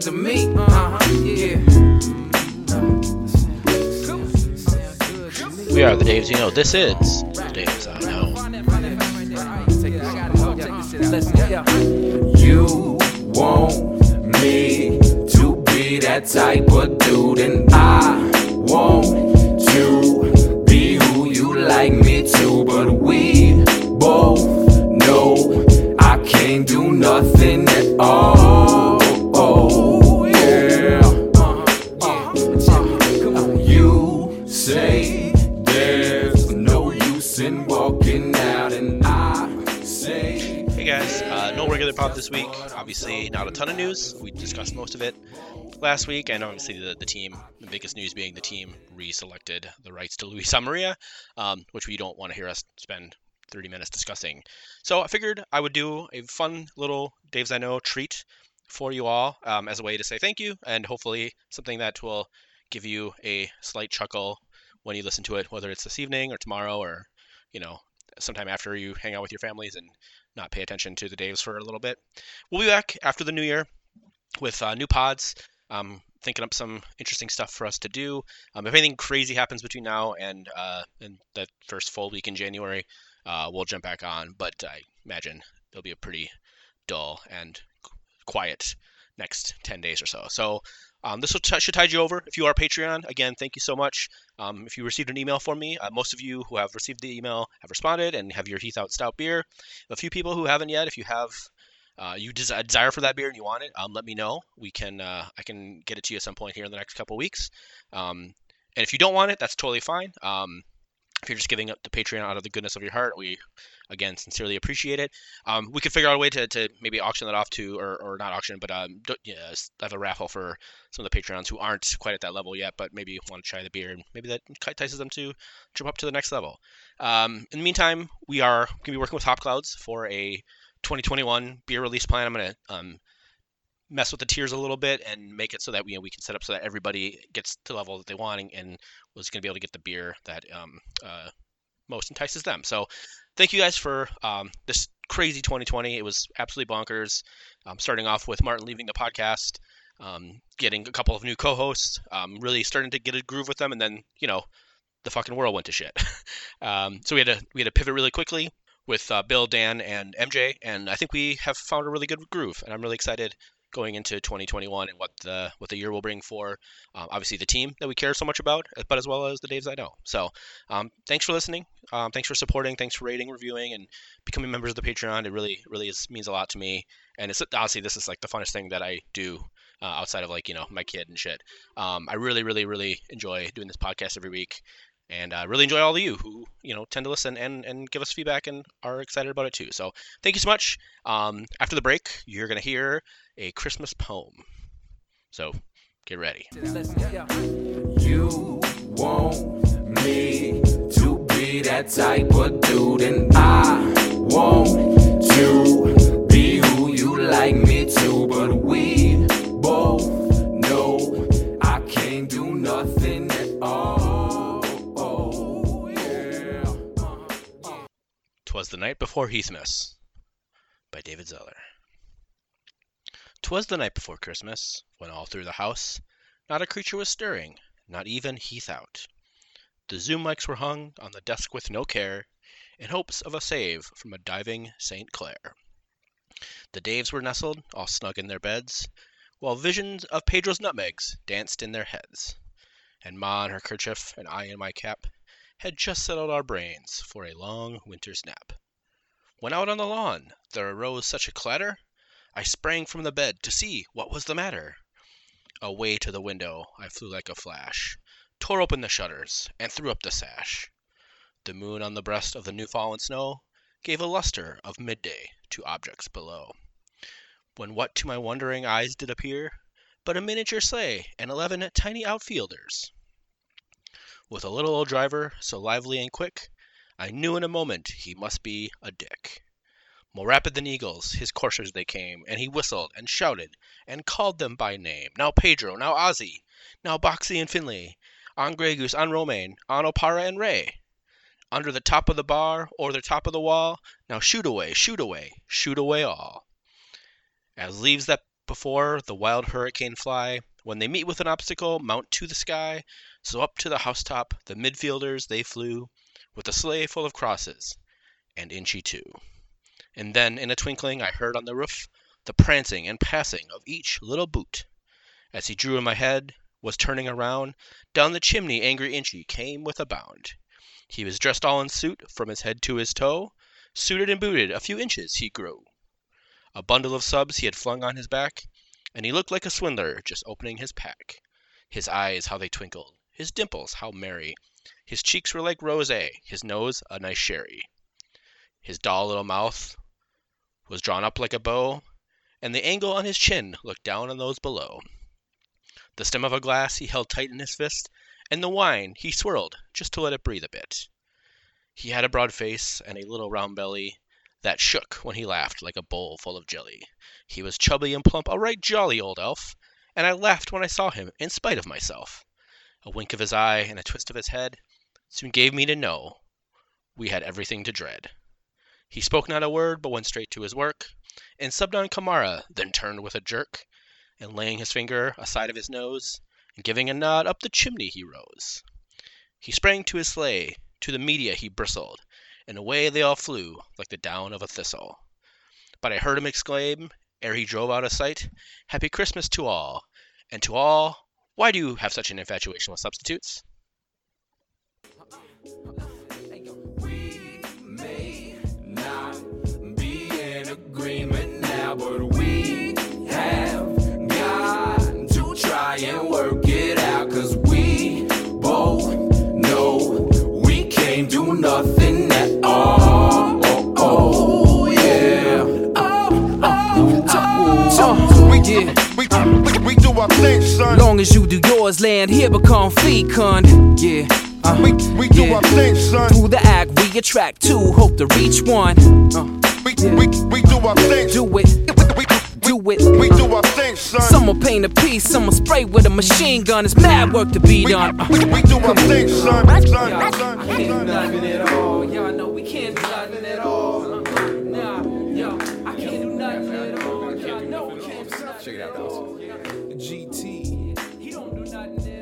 to me. Uh huh, yeah. We are the Daves you know. This is the Daves I know. You want me to be that type of dude, and I want to be who you like me to. But we both know I can't do nothing ton of news. We discussed most of it last week, and obviously the, the team. The biggest news being the team reselected the rights to Luis Amarilla, um, which we don't want to hear us spend 30 minutes discussing. So I figured I would do a fun little Dave's I Know treat for you all um, as a way to say thank you, and hopefully something that will give you a slight chuckle when you listen to it, whether it's this evening or tomorrow or you know sometime after you hang out with your families and not pay attention to the Daves for a little bit. We'll be back after the new year with uh, new pods. Um, thinking up some interesting stuff for us to do. Um, if anything crazy happens between now and uh, and that first full week in January, uh, we'll jump back on. But I imagine it'll be a pretty dull and quiet next 10 days or so. So um, this t- should tide you over. If you are Patreon, again, thank you so much. Um, if you received an email from me, uh, most of you who have received the email have responded and have your Heath Out Stout beer. A few people who haven't yet, if you have uh, you des- desire for that beer and you want it, um, let me know. We can uh, I can get it to you at some point here in the next couple weeks. Um, and if you don't want it, that's totally fine. Um, if you're just giving up the Patreon out of the goodness of your heart, we again sincerely appreciate it. Um, we could figure out a way to, to maybe auction that off to, or, or not auction, but um, yeah, have a raffle for some of the Patreons who aren't quite at that level yet, but maybe want to try the beer, and maybe that entices them to jump up to the next level. Um, in the meantime, we are going to be working with Hop Clouds for a 2021 beer release plan. I'm going to um, mess with the tiers a little bit and make it so that you know, we can set up so that everybody gets to the level that they want and, and was going to be able to get the beer that um, uh, most entices them. So thank you guys for um, this crazy 2020. It was absolutely bonkers. Um, starting off with Martin leaving the podcast, um, getting a couple of new co-hosts, um, really starting to get a groove with them, and then you know the fucking world went to shit. um, so we had to we had to pivot really quickly with uh, Bill, Dan, and MJ, and I think we have found a really good groove, and I'm really excited going into 2021 and what the what the year will bring for um, obviously the team that we care so much about, but as well as the Daves I know. So um, thanks for listening. Um, thanks for supporting. Thanks for rating, reviewing, and becoming members of the Patreon. It really really is, means a lot to me. And it's honestly this is like the funnest thing that I do uh, outside of like you know my kid and shit. Um, I really really really enjoy doing this podcast every week. And uh, really enjoy all of you who you know tend to listen and, and give us feedback and are excited about it too. So thank you so much. Um, after the break, you're gonna hear a Christmas poem. So get ready. You want me to be that type of dude, and I want to be who you like me to. But we night before Heathmas by David Zeller. Twas the night before Christmas, when all through the house not a creature was stirring, not even Heath out. The zoom mics were hung on the desk with no care, in hopes of a save from a diving St. Clair. The Daves were nestled, all snug in their beds, while visions of Pedro's nutmegs danced in their heads. And Ma in her kerchief and I in my cap had just settled our brains for a long winter's nap. When out on the lawn there arose such a clatter, I sprang from the bed to see what was the matter. Away to the window I flew like a flash, tore open the shutters, and threw up the sash. The moon on the breast of the new fallen snow gave a luster of midday to objects below. When what to my wondering eyes did appear but a miniature sleigh and eleven tiny outfielders. With a little old driver so lively and quick, I knew in a moment he must be a Dick. More rapid than eagles, his coursers they came, and he whistled and shouted and called them by name. Now Pedro, now Ozzy, now Boxy and Finlay, on Grey Goose, on Romain, on Opara and Ray. Under the top of the bar, or the top of the wall, now shoot away, shoot away, shoot away all. As leaves that before the wild hurricane fly, when they meet with an obstacle, mount to the sky. So up to the housetop the midfielders they flew, with a sleigh full of crosses, and Inchy too. And then in a twinkling I heard on the roof the prancing and passing of each little boot. As he drew in my head, was turning around, down the chimney angry Inchy came with a bound. He was dressed all in suit from his head to his toe, suited and booted a few inches he grew. A bundle of subs he had flung on his back, and he looked like a swindler just opening his pack. His eyes how they twinkled, his dimples how merry, his cheeks were like rosé, his nose a nice sherry. His dull little mouth was drawn up like a bow, and the angle on his chin looked down on those below. The stem of a glass he held tight in his fist, and the wine he swirled just to let it breathe a bit. He had a broad face and a little round belly that shook when he laughed like a bowl full of jelly. He was chubby and plump, a right jolly old elf, and I laughed when I saw him in spite of myself. A wink of his eye and a twist of his head soon gave me to know we had everything to dread. He spoke not a word, but went straight to his work, and subbed on Kamara, then turned with a jerk, and laying his finger aside of his nose, and giving a nod, up the chimney he rose. He sprang to his sleigh, to the media he bristled, and away they all flew like the down of a thistle. But I heard him exclaim, ere he drove out of sight, Happy Christmas to all, and to all why do you have such an infatuation with substitutes? But we have got to try and work it out. Cause we both know we can't do nothing at all. Oh, oh, yeah. Oh, oh, oh, We, yeah. we, we, we do our thing, son. Long as you do yours, land here become fecund. Yeah. Uh, We, we do yeah. our thing, son. Through the act, we attract two, hope to reach one. Uh, We, we, we do our thing. do it, We, do it. we do our thing, son. Some will paint a piece, some will spray with a machine gun. It's mad work to be we, done. Uh, we, we do our thing, son. Son, son, son. nothing at all. Y'all know we can't do nothing at all. Nah, yo, I can't do nothing at all. Y'all know we can't do nothing Check it out, at all. GT, he don't do nothing at